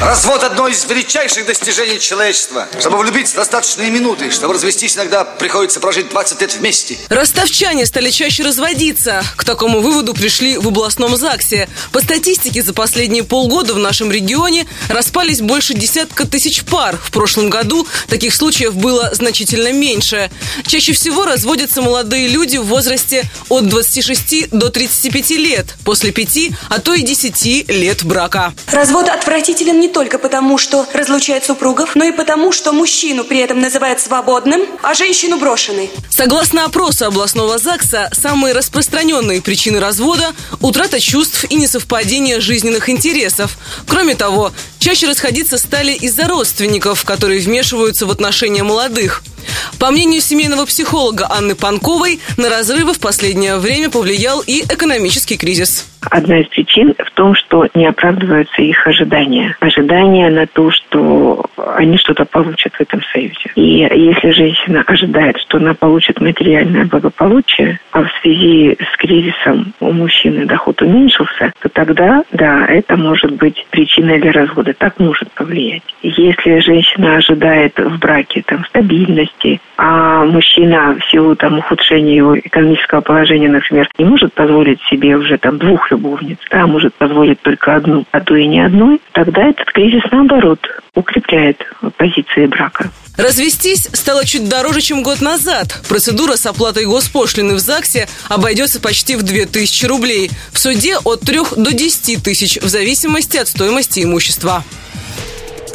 Развод – одно из величайших достижений человечества. Чтобы влюбиться, достаточные минуты. Чтобы развестись, иногда приходится прожить 20 лет вместе. Ростовчане стали чаще разводиться. К такому выводу пришли в областном ЗАГСе. По статистике, за последние полгода в нашем регионе распались больше десятка тысяч пар. В прошлом году таких случаев было значительно меньше. Чаще всего разводятся молодые люди в возрасте от 26 до 35 лет. После 5, а то и 10 лет брака. Развод отвратителен не только потому, что разлучает супругов, но и потому, что мужчину при этом называют свободным, а женщину брошенной. Согласно опросу областного ЗАГСа, самые распространенные причины развода – утрата чувств и несовпадение жизненных интересов. Кроме того, чаще расходиться стали из-за родственников, которые вмешиваются в отношения молодых – по мнению семейного психолога Анны Панковой, на разрывы в последнее время повлиял и экономический кризис. Одна из причин в том, что не оправдываются их ожидания. Ожидания на то, что они что-то получат в этом союзе. И если женщина ожидает, что она получит материальное благополучие, а в связи с кризисом у мужчины доход уменьшился, то тогда, да, это может быть причиной для развода. Так может повлиять. Если женщина ожидает в браке там, стабильности, а мужчина в силу там, ухудшения его экономического положения, например, не может позволить себе уже там двух любовниц, а может позволить только одну, а то и не одной, тогда этот кризис, наоборот, укрепляет позиции брака. Развестись стало чуть дороже, чем год назад. Процедура с оплатой госпошлины в ЗАГСе обойдется почти в 2000 рублей. В суде от 3 до 10 тысяч, в зависимости от стоимости имущества.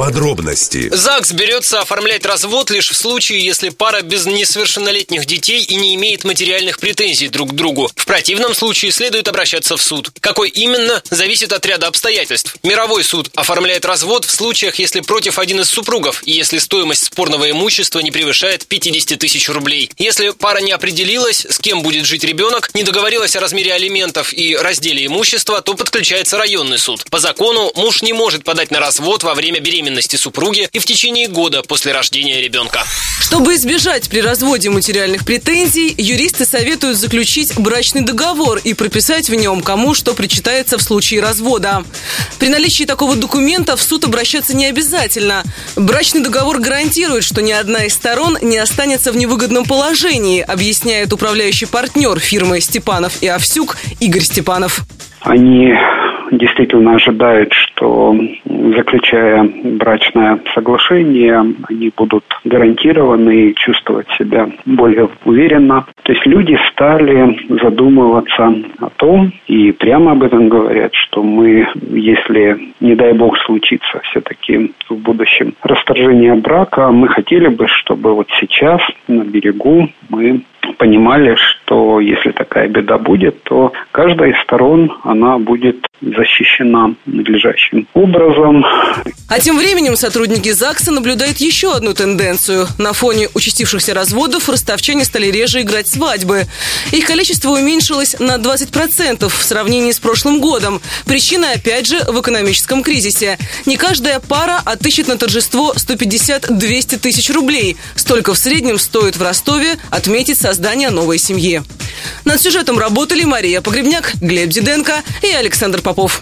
Подробности. ЗАГС берется оформлять развод лишь в случае, если пара без несовершеннолетних детей и не имеет материальных претензий друг к другу. В противном случае следует обращаться в суд. Какой именно, зависит от ряда обстоятельств. Мировой суд оформляет развод в случаях, если против один из супругов и если стоимость спорного имущества не превышает 50 тысяч рублей. Если пара не определилась, с кем будет жить ребенок, не договорилась о размере алиментов и разделе имущества, то подключается районный суд. По закону муж не может подать на развод во время беременности беременности супруги и в течение года после рождения ребенка. Чтобы избежать при разводе материальных претензий, юристы советуют заключить брачный договор и прописать в нем, кому что причитается в случае развода. При наличии такого документа в суд обращаться не обязательно. Брачный договор гарантирует, что ни одна из сторон не останется в невыгодном положении, объясняет управляющий партнер фирмы Степанов и Овсюк Игорь Степанов. Они действительно ожидают, что заключая брачное соглашение, они будут гарантированы и чувствовать себя более уверенно. То есть люди стали задумываться о том, и прямо об этом говорят, что мы, если, не дай бог, случится все-таки в будущем расторжение брака, мы хотели бы, чтобы вот сейчас на берегу мы понимали, что если такая беда будет, то каждая из сторон, она будет защищена надлежащим образом. А тем временем сотрудники ЗАГСа наблюдают еще одну тенденцию. На фоне участившихся разводов ростовчане стали реже играть свадьбы. Их количество уменьшилось на 20% в сравнении с прошлым годом. Причина, опять же, в экономическом кризисе. Не каждая пара отыщет на торжество 150-200 тысяч рублей. Столько в среднем стоит в Ростове отметить создание новой семьи. Над сюжетом работали Мария Погребняк, Глеб Диденко и Александр Попов.